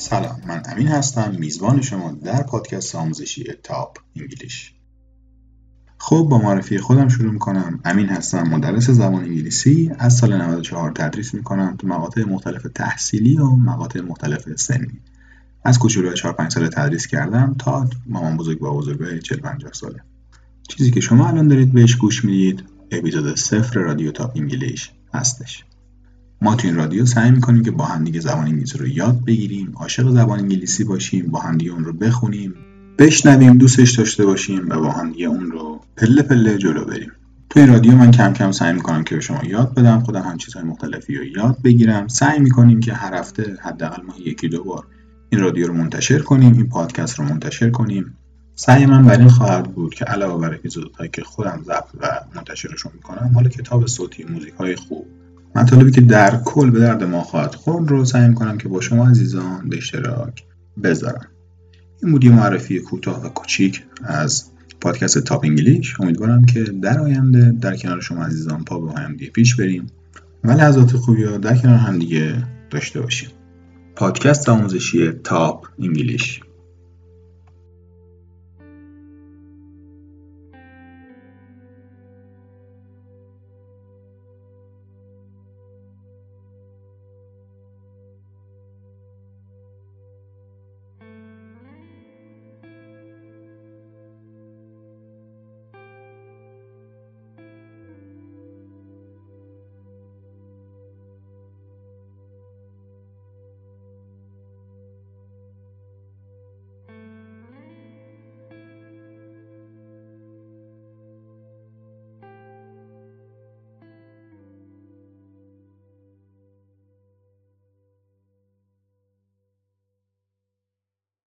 سلام من امین هستم میزبان شما در پادکست آموزشی Top English. خب با معرفی خودم شروع می‌کنم. امین هستم مدرس زبان انگلیسی. از سال 94 تدریس می‌کنم تو مقاطع مختلف تحصیلی و مقاطع مختلف سنی. از کوچولو 4 5 سال تدریس کردم تا مامان بزرگ با بزرگای 40 50 ساله. چیزی که شما الان دارید بهش گوش می‌دید اپیزود صفر رادیو Top English هستش. ما تو این رادیو سعی می‌کنیم که با همدیگه زبان انگلیسی رو یاد بگیریم عاشق زبان انگلیسی باشیم با همدیگه اون رو بخونیم بشنویم دوستش داشته باشیم و با همدیگه اون رو پله پله جلو بریم. تو این رادیو من کم کم سعی می‌کنم که به شما یاد بدم خودم هم چیزهای مختلفی رو یاد بگیرم. سعی می‌کنیم که هر هفته حداقل ماه یکی دو بار این رادیو رو منتشر کنیم این پادکست رو منتشر کنیم. سعی من بر این خواهد بود که علاوه بر اپیزودهایی که خودم ضبط و منتشرشون می‌کنم حالا کتاب صوتی موزیک های خوب مطالبی که در کل به درد ما خواهد خورد رو سعی کنم که با شما عزیزان به اشتراک بذارم. این بود یه معرفی کوتاه و کوچیک از پادکست Top English. امیدوارم که در آینده در کنار شما عزیزان پا به هم پیش بریم و لحظات خوبی ها در کنار هم دیگه داشته باشیم. پادکست آموزشی Top English.